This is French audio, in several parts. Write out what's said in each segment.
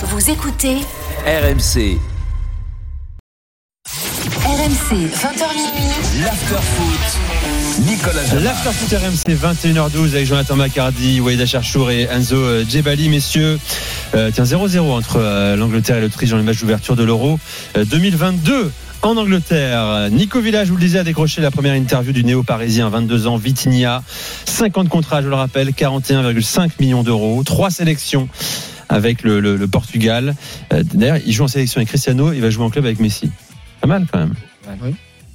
Vous écoutez RMC, RMC 20h minuit. l'after-foot, Nicolas. L'Afterfoot RMC 21h12 avec Jonathan Macardy, Waïda Cherchour et Enzo euh, Djebali, messieurs. Euh, tiens, 0-0 entre euh, l'Angleterre et l'Autriche dans les matchs d'ouverture de l'Euro euh, 2022. En Angleterre, Nico Village, je vous le disais, a décroché la première interview du néo-parisien, 22 ans, Vitinha. 50 contrats, je le rappelle, 41,5 millions d'euros, trois sélections avec le, le- le Portugal. Euh, D'ailleurs, il joue en sélection avec Cristiano, il va jouer en club avec Messi. Pas mal quand même. Oui.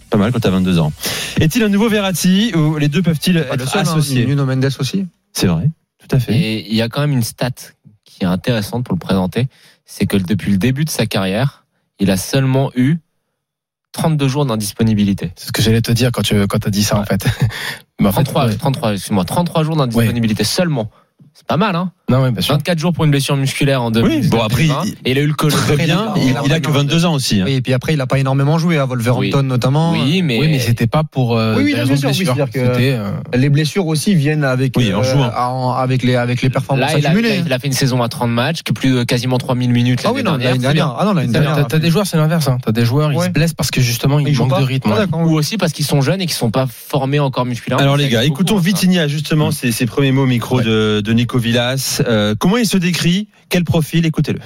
Pas mal quand t'as 22 ans. Est-il un nouveau Verratti ou les deux peuvent-ils le être seul, hein, associés? Nuno Mendes aussi. C'est vrai, tout à fait. Et il y a quand même une stat qui est intéressante pour le présenter, c'est que depuis le début de sa carrière, il a seulement eu 32 jours d'indisponibilité. C'est ce que j'allais te dire quand tu quand as dit ça en fait. Mais en fait, 33, ouais. 33, excuse-moi, 33 jours d'indisponibilité seulement. C'est pas mal, hein Non, ouais, bien sûr. 24 jours pour une blessure musculaire en 2020. Oui, bon, après, il- a eu le Covid. Très bien, il, il a que 22 ans aussi. hein. Oui, et puis après, il a pas énormément joué à Wolverhampton Oui. notamment. Oui, mais, Oui, mais c'était pas pour euh, Oui, oui, des non, raisons bien de sûr, oui, blessure. c'est-à-dire que- C'était euh, Les blessures aussi viennent avec Oui, en jouant. en- avec les avec les performances là, il a, accumulées. il a fait une saison à 30 matchs, qui plus de quasiment 3000 minutes ah oui, non, dernière. dernière. Ah non, dernière. t'as- t'as des joueurs, c'est l'inverse. Hein. T'as des joueurs, ils Ouais. se blessent parce que justement, ils, manquent de rythme. Ah. Ou aussi parce qu'ils sont jeunes et qu'ils sont pas formés encore musculairement. Alors les gars, écoutons hein. Vitinha justement ses, ses premiers mots au micro de Nico Villas. Euh, comment il se décrit? Quel profil? Écoutez-le.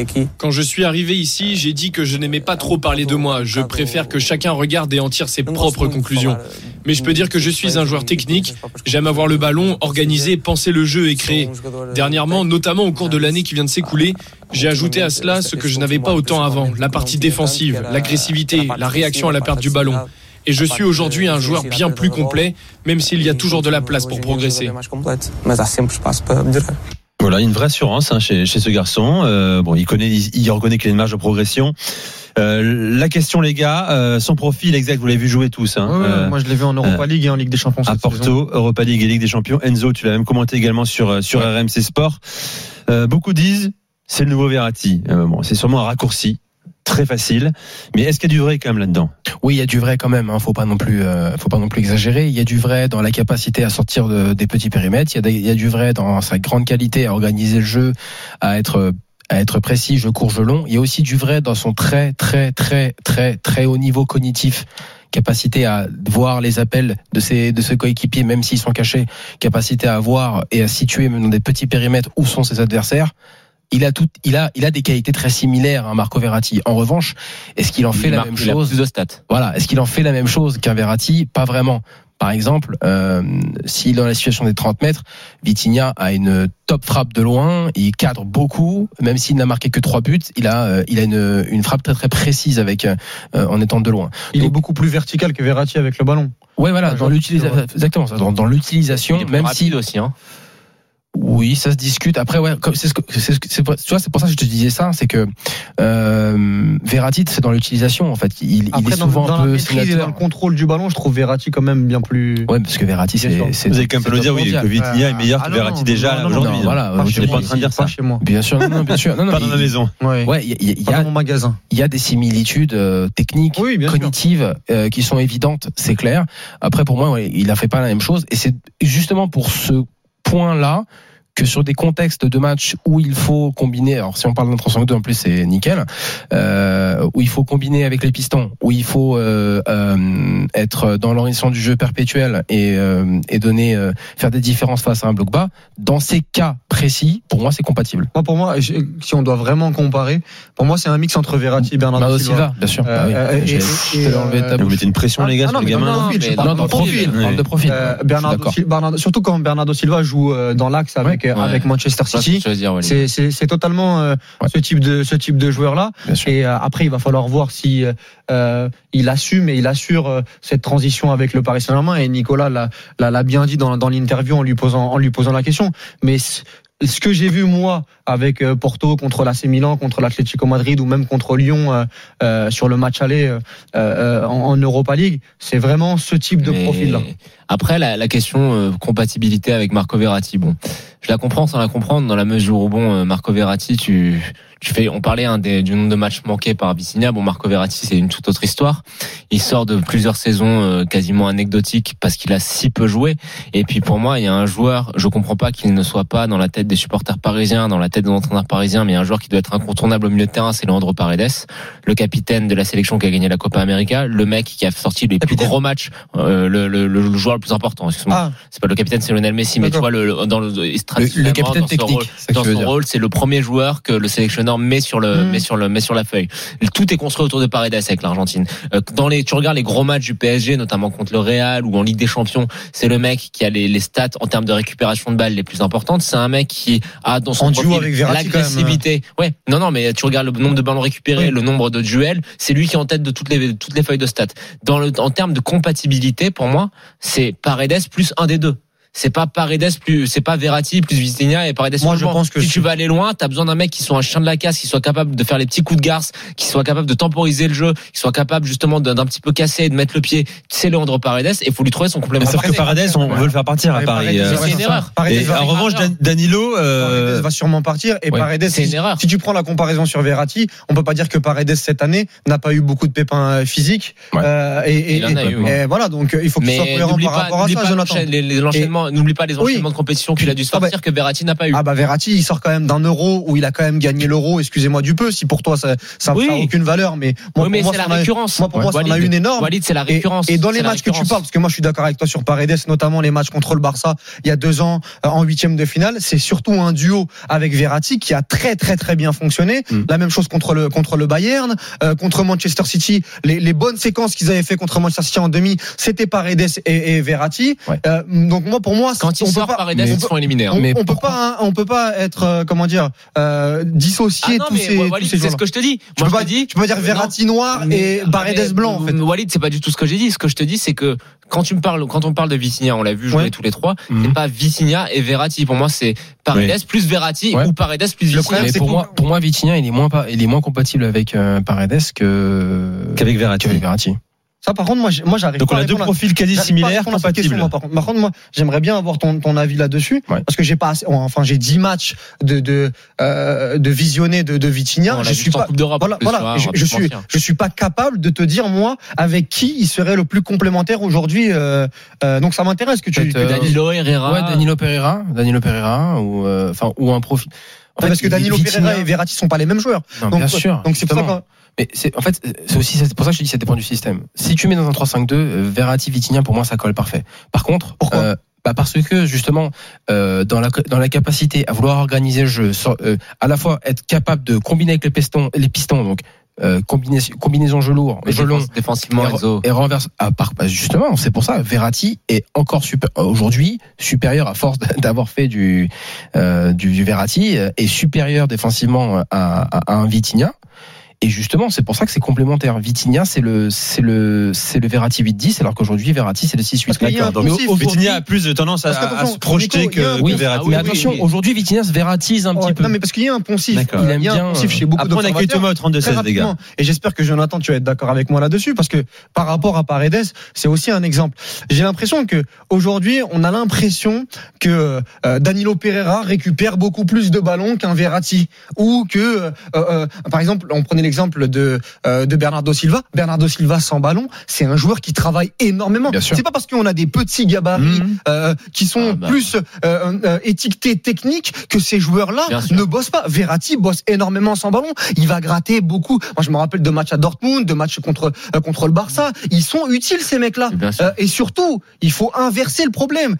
Aqui. Quand je suis arrivé ici, j'ai dit que je n'aimais pas trop parler de moi. Je préfère que chacun regarde et en tire ses propres conclusions. eh, Mais je peux dire que je suis un joueur technique. J'aime avoir le ballon, organiser, penser le jeu et créer. Dernièrement, notamment au cours de l'année qui vient de s'écouler, j'ai ajouté à cela ce que je n'avais pas autant avant, la partie défensive, l'agressivité, la réaction à la perte du ballon. Et je suis aujourd'hui un joueur bien plus complet, même s'il y a toujours de la place pour progresser. Voilà, une vraie assurance hein, chez, chez ce garçon. Euh, bon, il connaît, il, il reconnaît qu'il y a une marge de progression. Euh, la question, les gars, euh, son profil exact, vous l'avez vu jouer tous. Hein, Ouais, ouais, euh, moi, je l'ai vu en Europa League et en Ligue des Champions. à saison. Porto, Europa League et Ligue des Champions. Enzo, tu l'as même commenté également sur sur RMC Sport. Euh, beaucoup disent c'est le nouveau Verratti. Euh, bon, c'est sûrement un raccourci, très facile. Mais est-ce qu'il y a du vrai quand même là-dedans? Oui, il y a du vrai quand même. Hein. Faut pas non plus, euh, faut pas non plus exagérer. Il y a du vrai dans la capacité à sortir de- des petits périmètres. Il y, a du vrai dans sa grande qualité à organiser le jeu, à être à être précis, je cours, je long. Il y a aussi du vrai dans son très très très très très haut niveau cognitif capacité à voir les appels de ses de ses coéquipiers même s'ils sont cachés, capacité à voir et à situer même dans des petits périmètres où sont ses adversaires. Il a tout, il a, il a des qualités très similaires à Marco Verratti. En revanche, est-ce qu'il en fait Il la marque- même il a chose plus de stats. voilà, est-ce qu'il en fait la même chose qu'un Verratti? Pas vraiment. Par exemple, euh, si dans la situation des 30 mètres, Vitinha a une top frappe de loin, il cadre beaucoup, même s'il n'a marqué que trois buts, il a, euh, il a une, une frappe très très précise avec euh, en étant de loin. Il est beaucoup plus vertical que Verratti avec le ballon. Ouais, voilà, dans l'utilisation, exactement, ça, dans, dans l'utilisation, même si aussi. Hein. Oui, ça se discute. Après, ouais, c'est ce que, c'est ce que- c'est pour- tu vois, c'est pour ça que je te disais ça, c'est que euh, Verratti, c'est dans l'utilisation en fait. Il, il Après, est dans, souvent dans un la peu maîtrise et dans le contrôle du ballon, je trouve Verratti quand même bien plus. Ouais, parce que Verratti, c'est, Vous avez quand même le dire, oui, que Vitinha est meilleur Ah que Verratti non, déjà non, aujourd'hui. non, voilà, Pas n'êtes moi, pas en train de dire ça. chez moi. Bien sûr, non, non, bien sûr. Non, non, Pas dans la maison. Ouais. Il y a, il mon magasin. il y a des similitudes euh, techniques, cognitives, euh, qui sont évidentes, c'est clair. Après, pour moi, il a fait pas la même chose, et c'est justement pour ce point-là que sur des contextes de match où il faut combiner, alors si on parle d'un 3 2 en plus c'est nickel, euh, où il faut combiner avec les pistons, où il faut euh, euh, être dans l'orientation du jeu perpétuel et, euh, et donner euh, faire des différences face à un bloc bas, dans ces cas précis, pour moi c'est compatible. Moi, pour moi, si on doit vraiment comparer, pour moi, c'est un mix entre Verratti et Bernardo Bernardo Silva. Silva, bien sûr. Euh, Bah oui, et- et- ta Vous mettez une pression, Ah, les gars, ah sur non, mais je parle Non, profil, de Bernardo, Bernardo- surtout quand Bernardo Silva joue dans l'axe avec, Ouais. avec Manchester City. C'est totalement euh, Ouais. ce type de ce type de joueur là. Et euh, après, il va falloir voir si euh, euh, il assume et il assure euh, cette transition avec le Paris Saint-Germain. Et Nicolas l'a bien dit dans, dans l'interview en lui posant en lui posant la question. Mais ce que j'ai vu moi avec euh, Porto contre l'AC Milan, contre l'Atlético Madrid ou même contre Lyon euh, euh, sur le match aller euh, euh, en, en Europa League, c'est vraiment ce type de Mais profil là. Après, la, la question euh, compatibilité avec Marco Verratti, bon, je la comprends sans la comprendre dans la mesure où bon, euh, Marco Verratti, tu je fais, on parlait hein, des- du nombre de matchs manqués par Vicinha. Bon, Marco Verratti, c'est une toute autre histoire. Il sort de plusieurs saisons euh, quasiment anecdotiques parce qu'il a si peu joué. Et puis pour moi, il y a un joueur, je comprends pas qu'il ne soit pas dans la tête des supporters parisiens, dans la tête des entraîneurs parisiens, mais il y a un joueur qui doit être incontournable au milieu de terrain, c'est Leandro Paredes, le capitaine de la sélection qui a gagné la Copa América, le mec qui a sorti les plus gros matchs, euh, le, le, le- le joueur le plus important. Ah, C'est pas le capitaine, c'est Lionel Messi, mais tu vois le, le- dans le, Le, capitaine dans rôle- technique, ça que dans son rôle, c'est le premier joueur que le sélectionneur met sur le Mm. met sur le met sur la feuille. Tout est construit autour de Paredes avec l'Argentine. Euh, Dans les tu regardes les gros matchs du PSG, notamment contre le Real ou en Ligue des Champions, c'est le mec qui a les, les stats en termes de récupération de balles les plus importantes. C'est un mec qui a dans son En profil l'agressivité. Ouais, non non, mais tu regardes le nombre de ballons récupérés, Oui. le nombre de duels, c'est lui qui est en tête de toutes les toutes les feuilles de stats. Dans le en termes de compatibilité, pour moi, c'est Paredes plus un des deux. C'est pas Paredes plus, c'est pas Verratti plus Vitinha et Paredes. Moi, je banc. pense que si tu vas aller loin, t'as besoin d'un mec qui soit un chien de la casse, qui soit capable de faire les petits coups de garce, qui soit capable de temporiser le jeu, qui soit capable justement d'un petit peu casser et de mettre le pied. C'est Leandro Paredes et il faut lui trouver son complément. Mais sauf que Paredes, on veut le faire partir à Paris. Euh, c'est une erreur. En revanche, Dan- Danilo, euh, Paredes va sûrement partir et ouais, Paredes c'est une si, erreur. si tu prends la comparaison sur Verratti on peut pas dire que Paredes cette année n'a pas eu beaucoup de pépins euh, physiques Ouais. Euh, et, et- Il en a et- eu, et voilà donc euh, il faut qu'il soit cohérent par rapport à ça pas Jonathan l'enchaîne- les, les enchaînements, n'oublie pas les enchaînements de compétition qu'il a dû se Ah bah- sortir que Verratti n'a pas eu. Ah bah Verratti, il sort quand même d'un euro où il a quand même gagné l'euro. Excusez-moi du peu, si pour toi ça ça Oui. n'a aucune valeur, mais moi, oui, mais pour moi, c'est la a- récurrence. moi, pour moi, ça en a Walid, une énorme. Walid, c'est la Et, récurrence. et dans les matchs que tu parles, parce que moi je suis d'accord avec toi sur Paredes, notamment les matchs contre le Barça il y a deux ans euh, en huitième de finale, c'est surtout un duo avec Verratti qui a très très très bien fonctionné. Mm. La même chose contre le contre le Bayern, euh, contre Manchester City, les, les bonnes séquences qu'ils avaient fait contre Manchester City en demi, c'était Paredes et, et Verratti. Ouais. Euh, donc moi pour moi, Quand on il peut sort pas- Paredes, mais- ils se font éliminer. hein. on, Mais on peut pas, hein, on peut pas être, euh, comment dire, euh, Ah dissocier non, tous mais ces, Walid, c'est ce que je te dis. Tu Moi, peux je dis. peux pas dire Non. Verratti noir et Paredes blanc, en fait. Walid, c'est pas du tout ce que j'ai dit. Ce que je te dis, c'est que quand tu me parles, quand on parle de Vitinha, on l'a vu jouer Ouais. tous les trois. Mhm. C'est pas Vitinha et Verratti. Pour moi, c'est Paredes plus Verratti Ouais. ou Paredes plus Le Vitinha. problème, pour moi, pour moi, Vitinha, il est moins pas, il est moins compatible avec euh, Paredes que qu'avec Verratti. qu'avec Verratti. Ça, par contre, moi, moi, j'arrive Donc pas on a deux profils quasi similaires, compatibles. moi, par, contre. Par contre, moi, j'aimerais bien avoir ton, ton avis là-dessus, Ouais. parce que j'ai pas, assez- enfin, j'ai 10 matchs de, de, euh, de visionner de, de Vitinha. Je suis pas, voilà, je, suis, je suis pas capable de te dire moi avec qui il serait le plus complémentaire aujourd'hui. euh, euh, donc ça m'intéresse que tu. Euh, Danilo Herrera. Ouais, Danilo Pereira, Danilo Pereira, ou euh, enfin ou un profil. En parce que Danilo Vitinha- Pereira et Verratti sont pas les mêmes joueurs. Non, Donc, bien sûr. Donc c'est pour ça Mais c'est en fait c'est aussi c'est pour ça que je te dis ça dépend du système. Si tu mets dans un 3-5-2, euh, Verratti Vitinha pour moi ça colle parfait. Par contre, Pourquoi euh, bah parce que justement euh, dans la dans la capacité à vouloir organiser le jeu, euh, à la fois être capable de combiner avec les pistons les pistons donc euh, combinaison combinaison jeu lourd, jeu long défensivement, et, et renverse à part bah, justement c'est pour ça Verratti est encore super aujourd'hui supérieur à force d'avoir fait du euh, du, du Verratti euh, est supérieur défensivement à, à, à un Vitinha et justement c'est pour ça que c'est complémentaire Vitinha c'est le c'est le c'est le Verratti 8-10 alors qu'aujourd'hui Verratti c'est le 6-8 Parce qu'il y a un D'accord. Donc poncif. Vitinha a plus de tendance à, se projeter Nico, que, un- que oui, Verratti. ah oui, mais attention oui. aujourd'hui Vitinha se Verratise un Ouais, petit peu Non mais parce qu'il y a un poncif. Il y a Il aime un bien, poncif chez beaucoup Après on accueille. Thomas au Très 32-16 les gars. Et j'espère que Jonathan, tu vas être d'accord avec moi là-dessus, parce que par rapport à Paredes, c'est aussi un exemple. J'ai l'impression que aujourd'hui, on a l'impression que euh, Danilo Pereira récupère beaucoup plus de ballons qu'un Verratti, ou que, euh, euh, par exemple, on prenait l'exemple de euh, de Bernardo Silva. Bernardo Silva sans ballon, c'est un joueur qui travaille énormément. C'est pas parce qu'on a des petits gabarits Mhm. euh, qui sont Ah bah. plus euh, étiquetés techniques que ces joueurs-là ne bossent pas. Verratti bosse énormément sans ballon. Il va gratter beaucoup. Moi, je me rappelle de matchs à Dortmund, de matchs contre euh, contre le Barça. Ils sont utiles ces mecs-là. Euh, et surtout, il faut inverser le problème.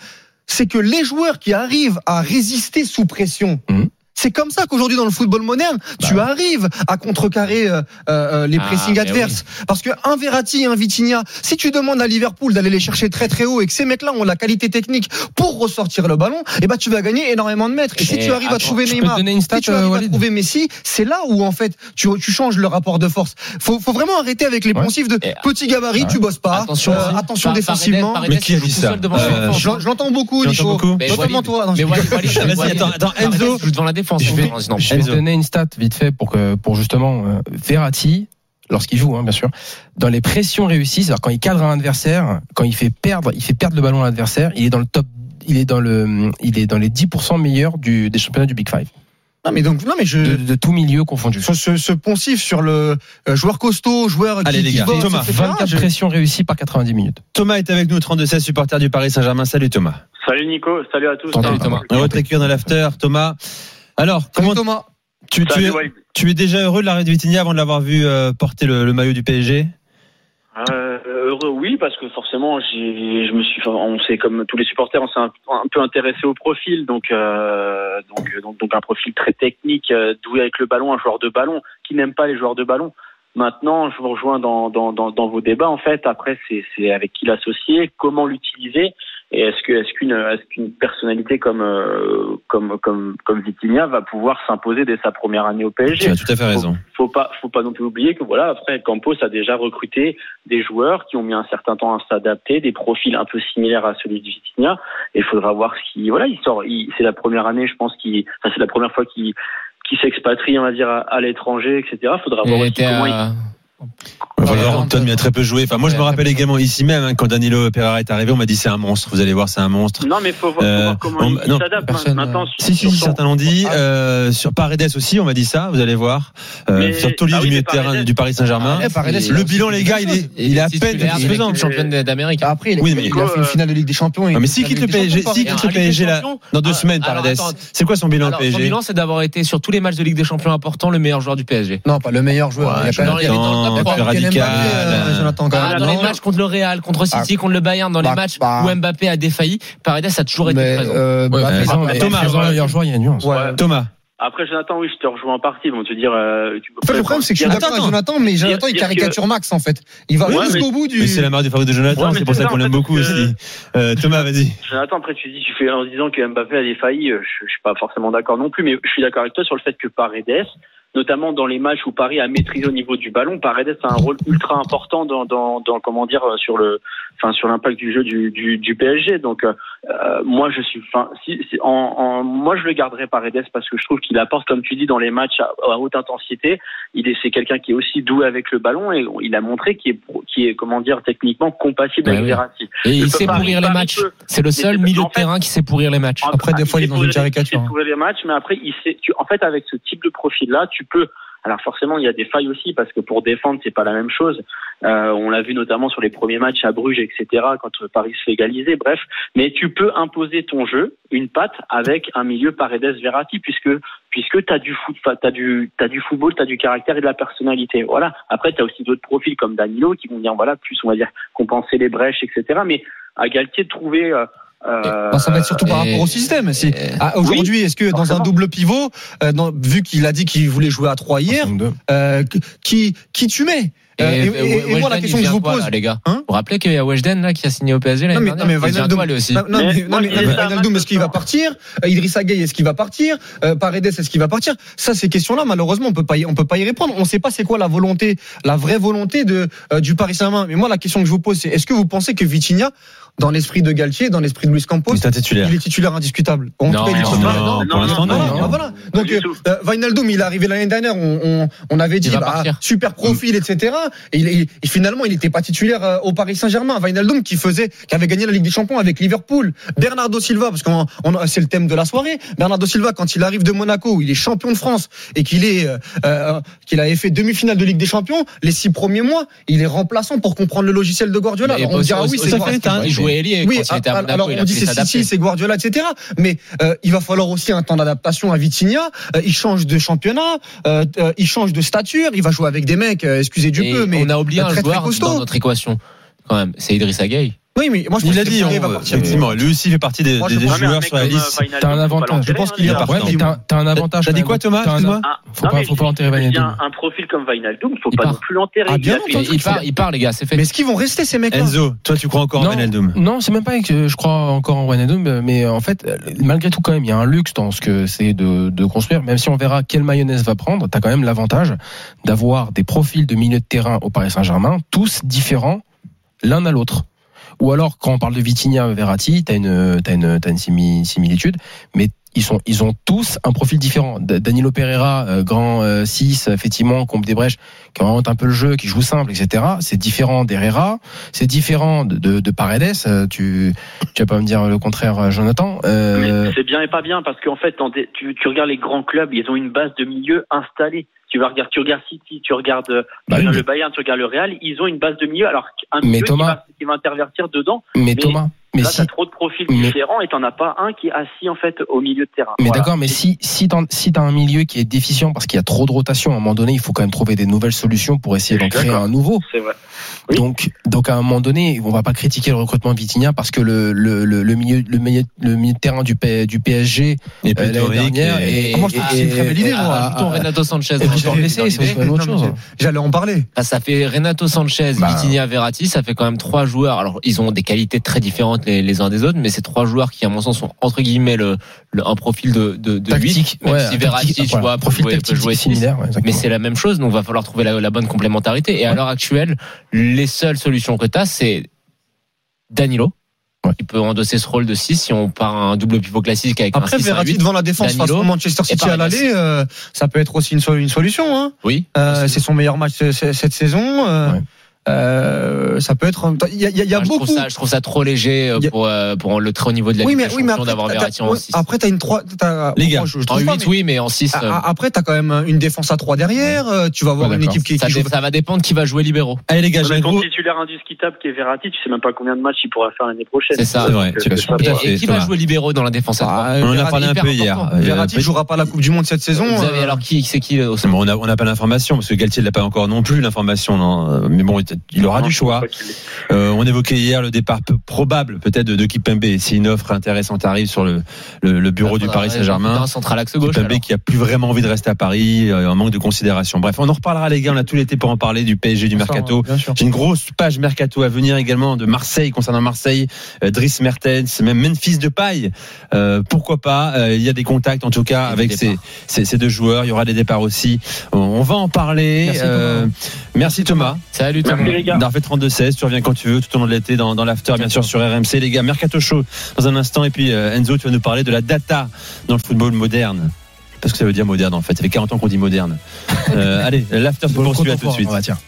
C'est que les joueurs qui arrivent à résister sous pression. Mhm. C'est comme ça qu'aujourd'hui dans le football moderne, tu arrives à contrecarrer euh, euh, les Ah, pressings adverses. Parce que un Verratti, un Vitinha, si tu demandes à Liverpool d'aller les chercher très très haut et que ces mecs-là ont la qualité technique pour ressortir le ballon, eh ben tu vas gagner énormément de mètres. Et si Et tu arrives à trouver Neymar, stat si tu euh, arrives à trouver Messi, c'est là où en fait tu, tu changes le rapport de force. Faut, faut vraiment arrêter avec les Ouais. poncifs de Et- petit gabarit, Ouais. tu bosses pas. Attention, Euh, aussi. attention Par- défensivement. Paredes, Mais qui a dit ça Euh. Je l'en- je l'entends beaucoup, Nico. l'entends beaucoup Mais Notamment toi. Vas-y, Walid- attends, Enzo. Défense. Je vais- président. Je vais te donner une stat vite fait pour que pour justement euh, Verratti lorsqu'il joue hein, bien sûr dans les pressions réussies c'est-à-dire quand il cadre un adversaire quand il fait perdre il fait perdre le ballon à l'adversaire il est dans le top il est dans le il est dans les 10% meilleurs du des championnats du Big Five Non, mais donc, non, mais je. de, de tout milieu confondu. Ce, ce, ce poncif sur le euh, joueur costaud, joueur Allez, qui, les gars, bosse, Thomas, etc., 24 je- pressions réussies par 90 minutes. Thomas est avec nous, 32-16, supporter du Paris Saint-Germain. Salut Thomas. Salut Nico, salut à tous. Salut, Thomas. Heureux de t'accueillir dans l'after. Thomas, alors, Salut, comment Thomas. tu, tu, Salut, es, Walid. tu es déjà heureux de l'arrêt de Vitinha avant de l'avoir vu euh, porter le, le maillot du PSG Euh, heureux, oui, parce que forcément, j'ai, je me suis, on sait comme tous les supporters, on s'est un, un peu intéressé au profil, donc, euh, donc, donc, donc un profil très technique, euh, doué avec le ballon, un joueur de ballon qui n'aime pas les joueurs de ballon. Maintenant, je vous rejoins dans, dans, dans, dans vos débats. En fait, après, c'est, c'est avec qui l'associer, comment l'utiliser, et est-ce que, est-ce qu'une, est-ce qu'une personnalité comme, euh, comme, comme, comme Vitinha va pouvoir s'imposer dès sa première année au PSG Tu as tout à fait raison. faut pas faut pas non plus oublier que voilà après Campos a déjà recruté des joueurs qui ont mis un certain temps à s'adapter des profils un peu similaires à celui de Vitinha. Et il faudra voir ce qui voilà il sort il- c'est la première année je pense qu'il enfin, c'est la première fois qu'il qu'il s'expatrie on va dire à, à l'étranger etc faudra voir Il aussi comment à- Il va falloir, Ouais, Antoine, il a très peu joué. Enfin, moi, je me rappelle également ici même, hein, quand Danilo Pereira est arrivé, on m'a dit c'est un monstre. Vous allez voir, c'est un monstre. non mais faut voir, faut Euh, voir comment on- il, non, s'adapte personne, maintenant euh, sur- Si, si, sur si, son- certains l'ont dit. Euh, sur Paredes aussi, on m'a dit ça. Vous allez voir. Euh, Mais- sur Tolisso ah oui, du milieu de terrain du Paris Saint-Germain. Eh, Paredes, il a Le bilan, les gars, il est, choses. il est à peine satisfaisant. championne d'Amérique. Après, il, Oui, a- mais- il a fait une finale de Ligue des Champions. Non, mais s'il quitte le PSG, quitte le PSG là, dans deux Ah, semaines, Paredes. C'est quoi son bilan au son PSG bilan, c'est d'avoir été sur tous les matchs de Ligue des Champions importants le meilleur joueur du PSG. Non, pas le meilleur joueur. Plus radical. Mbappé, euh, Jonathan, quand Ah, même. dans les matchs contre le Real, contre City, contre le Bayern, dans les bah, matchs bah. où Mbappé a défailli, Paredes a toujours été Mais, présent. euh, Ouais, bah, présent, mais mais Thomas, meilleur joueur, il y a une nuance. ouais. Thomas. après Jonathan oui je te rejoins en partie bon te dire euh, tu peux En fait, le problème, c'est que je suis d'accord avec. Jonathan, mais Jonathan, il caricature Max, en fait. Il va Ouais, jusqu'au mais- bout du. Mais c'est la marque de fabrique de Jonathan, Ouais, c'est pour ça ça, qu'on l'aime beaucoup que- aussi. Euh, Thomas, vas-y. Jonathan, après tu dis, tu fais en disant que Mbappé a défailli, euh, je, je suis pas forcément d'accord non plus, mais je suis d'accord avec toi sur le fait que Paredes, notamment dans les matchs où Paris a maîtrisé au niveau du ballon, Paredes a un rôle ultra important dans, dans, dans comment dire euh, sur le, enfin sur l'impact du jeu du, du, du PSG. Donc euh, euh, moi je suis, enfin si, si- en, en- moi je le garderai Paredes parce que je trouve qu'il apporte, comme tu dis, dans les matchs à, à haute intensité. Il est, c'est quelqu'un qui est aussi doué avec le ballon et il a montré qu'il est, qui est comment dire techniquement compatible Ouais, avec oui. Verratti. Et il sait pourrir les matchs. C'est le seul milieu de fait- terrain qui sait pourrir les matchs. Après, des fois, il est dans une caricature, Il sait courir les matchs, mais après, il sait, tu, en fait, avec ce type de profil-là, tu peux. Alors forcément, il y a des failles aussi parce que pour défendre, c'est pas la même chose. Euh, on l'a vu notamment sur les premiers matchs à Bruges, etc. Quand Paris se fait égaliser. Bref, mais tu peux imposer ton jeu, une patte avec un milieu Paredes-Verratti, puisque puisque t'as du foot, t'as du t'as du football, t'as du caractère et de la personnalité. Voilà. Après, t'as aussi d'autres profils comme Danilo qui vont venir, voilà, plus on va dire compenser les brèches, etc. Mais à Galtier trouver euh, euh, Bah, ça va être surtout par rapport au système. Ah, Aujourd'hui, est-ce que dans un double pivot, euh, dans- vu qu'il a dit qu'il voulait jouer à 3 hier, 62. euh, qui, qui tu mets? Euh, et, et- et moi, la question que je vous quoi, pose. là, les gars? Hein? Vous vous rappelez qu'il y a Weshden là qui a signé au PSG Non l'année mais, non, dernière mais Wijnaldum- aussi? non, Mais non, mais Wijnaldum, est-ce qu'il va partir? Euh, Idrissa Gueye, est-ce qu'il va partir? Euh, Paredes, est-ce qu'il va partir? Ça, ces questions-là, malheureusement, on peut pas, y, on peut pas y répondre. On sait pas c'est quoi la volonté, la vraie volonté de euh, du Paris Saint-Germain. Mais moi, la question que je vous pose, c'est est-ce que vous pensez que Vitinha, dans l'esprit de Galtier, dans l'esprit de Luis Campos, C'est un titulaire. il est titulaire indiscutable En Non, tout cas, il est non, titulaire. non, non, pour non, l'instant, non, non. Ah, non. voilà. Donc, euh, euh, Wijnaldum, il est arrivé l'année dernière, on, on, on avait dit, bah, super profil, etc. Et, il, il- et finalement, il n'était pas titulaire euh, au Paris Saint-Germain. Wijnaldum qui faisait, qui avait gagné la Ligue des Champions avec Liverpool. Bernardo Silva, parce que c'est le thème de la soirée. Bernardo Silva, quand il arrive de Monaco, où il est champion de France et qu'il est, euh, euh, qu'il avait fait demi-finale de Ligue des Champions, les six premiers mois, il est remplaçant pour comprendre le logiciel de Guardiola. Alors, on dira oui, c'est Oui, quand il était à ah, Monaco, alors il on dit c'est. Sissi, c'est Guardiola, etc. Mais euh, il va falloir aussi un temps d'adaptation à Vitinha. Euh, il change de championnat, euh, il change de stature, il va jouer avec des mecs, excusez du Et peu, mais on a oublié un très joueur dans notre équation quand même, c'est Idrissa Gueye. Oui, mais moi je pense Il a dit, on- va effectivement, lui aussi fait partie des, Moi, des- joueurs sur la liste. T'as un avantage. Je pense qu'il est à Ouais, t'as un avantage. T'as dit quoi. Thomas Excuse-moi Faut pas, faut pas enterrer Il y Wijnaldum. a un profil comme Wijnaldum, faut Il pas part. non plus l'enterrer. Ah, bien Il part, il part les gars, c'est fait. Mais est-ce qu'ils vont rester ces mecs-là Enzo, toi, tu crois encore en Non. Wijnaldum? Non, c'est même pas que je crois encore en Wijnaldum, mais en fait, malgré tout, quand même, il y a un luxe dans ce que c'est de, de construire. Même si on verra quelle mayonnaise va prendre, t'as quand même l'avantage d'avoir des profils de milieu de terrain au Paris Saint-Germain, tous différents l'un à l'autre. Ou alors, quand on parle de Vitinha, Verratti, t'as une, t'as une, t'as une simi- similitude, mais ils sont, ils ont tous un profil différent. Danilo Pereira, euh, grand 6, effectivement, compte des brèches, qui oriente un peu le jeu, qui joue simple, etc. C'est différent d'Herrera, c'est différent de, de, de Paredes. Euh, Tu, tu vas pas me dire le contraire, euh, Jonathan. Euh, c'est bien et pas bien parce qu'en fait, tu, tu regardes les grands clubs, ils ont une base de milieu installée. Tu vas regarder, tu regardes City, tu regardes, euh, Bah le Bayern, tu regardes le Real, ils ont une base de milieu. Alors qu'un Mais milieu qui va, qui va intervertir dedans, mais, mais Thomas, mais là, si, t'as trop de profils mais- différents et t'en as pas un qui est assis en fait au milieu de terrain. Mais Voilà. d'accord, mais si si t'as un milieu qui est déficient parce qu'il y a trop de rotation, à un moment donné, il faut quand même trouver des nouvelles solutions pour essayer d'en créer un nouveau. C'est vrai. Oui. Donc donc à un moment donné, on va pas critiquer le recrutement Vitinha parce que le le, le, le milieu le milieu le milieu de terrain du P- du PSG Et euh, l'année dernière et- et, Ah, moi, je trouve c'est une très belle idée, ah, ah, Renato Sanchez. et J'allais en parler. Ah, ça fait Renato Sanchez, Bah. Vitinha, Verratti, ça fait quand même trois joueurs. Alors, ils ont des qualités très différentes les, les uns des autres, mais c'est trois joueurs qui, à mon sens, sont entre guillemets le, le- un profil de, de, de Tactique, 8, même ouais, si Verratti, tactique, tu voilà, vois, peut profil jouer, peut tactique jouer six. similaire, ouais. Mais c'est la même chose, donc va falloir trouver la, la bonne complémentarité. Et à l'heure actuelle, les seules solutions que tu as, c'est Danilo, Ouais. qui peut endosser ce rôle de 6 si on part un double pivot classique avec Après, un 6 un Verratti 8. devant la défense face Danilo, au Manchester City à l'aller, euh, ça peut être aussi une, so- une solution. Hein. Oui. Euh, c'est son meilleur match ce- cette saison. euh, Ouais. Euh, ça peut être. Il y a, il y a- y a Moi, je, beaucoup. trouve ça, je trouve ça trop léger euh, y a- pour, euh, pour le très haut niveau de la oui, Ligue mais, oui, mais d'avoir t'as- Verratti en ouais, 6. après, t'as une 3. t'as- Les gars, je- je En trouve 8, pas, mais- oui, mais en 6. a- a- Après, t'as quand même une défense à 3 derrière. euh, Tu vas avoir Ouais, une équipe qui, ça, qui joue. ça va dépendre qui va jouer libéraux. Allez les gars, j'ai un gros. titulaire indiscutable qui est Verratti, tu sais même pas combien de matchs il pourra faire l'année prochaine. C'est ça. C'est euh, Et, qui va jouer libéraux dans la défense à 3 Ah, On en a parlé un peu hier. Euh, Verratti jouera pas la Coupe du Monde cette saison. Vous avez euh, alors qui c'est qui on n'a pas l'information parce que Galtier l'a pas encore non plus l'information. non. Euh, Mais bon, il aura Non, du choix. Euh, on évoquait hier le départ peu- probable peut-être de, de Kipembe si une offre intéressante arrive sur le, le, le bureau du Paris Saint-Germain. Un central axe gauche. Kipembe alors. qui a plus vraiment envie de rester à Paris, euh, un manque de considération. Bref, on en reparlera les gars, on a tout l'été pour en parler du PSG, du mercato. Bien sûr. J'ai une grosse page mercato à venir également de Marseille concernant Marseille, euh, Driss Mertens, même Memphis de paille. Euh, pourquoi pas? Euh, Il y a des contacts en tout cas avec ces, départs. ces, ces deux joueurs. Il y aura des départs aussi. On, on va en parler. Merci, Euh, merci Thomas. Salut Merci les gars. Darfait 32-16, tu reviens quand tu veux, tout au long de l'été dans, dans l'after, bien sûr, sur RMC. Les gars, Mercato Show dans un instant. Et puis euh, Enzo, tu vas nous parler de la data dans le football moderne. Parce que ça veut dire moderne en fait. Ça fait 40 ans qu'on dit moderne. Euh, allez, l'after se poursuit à tout de suite. Tiens.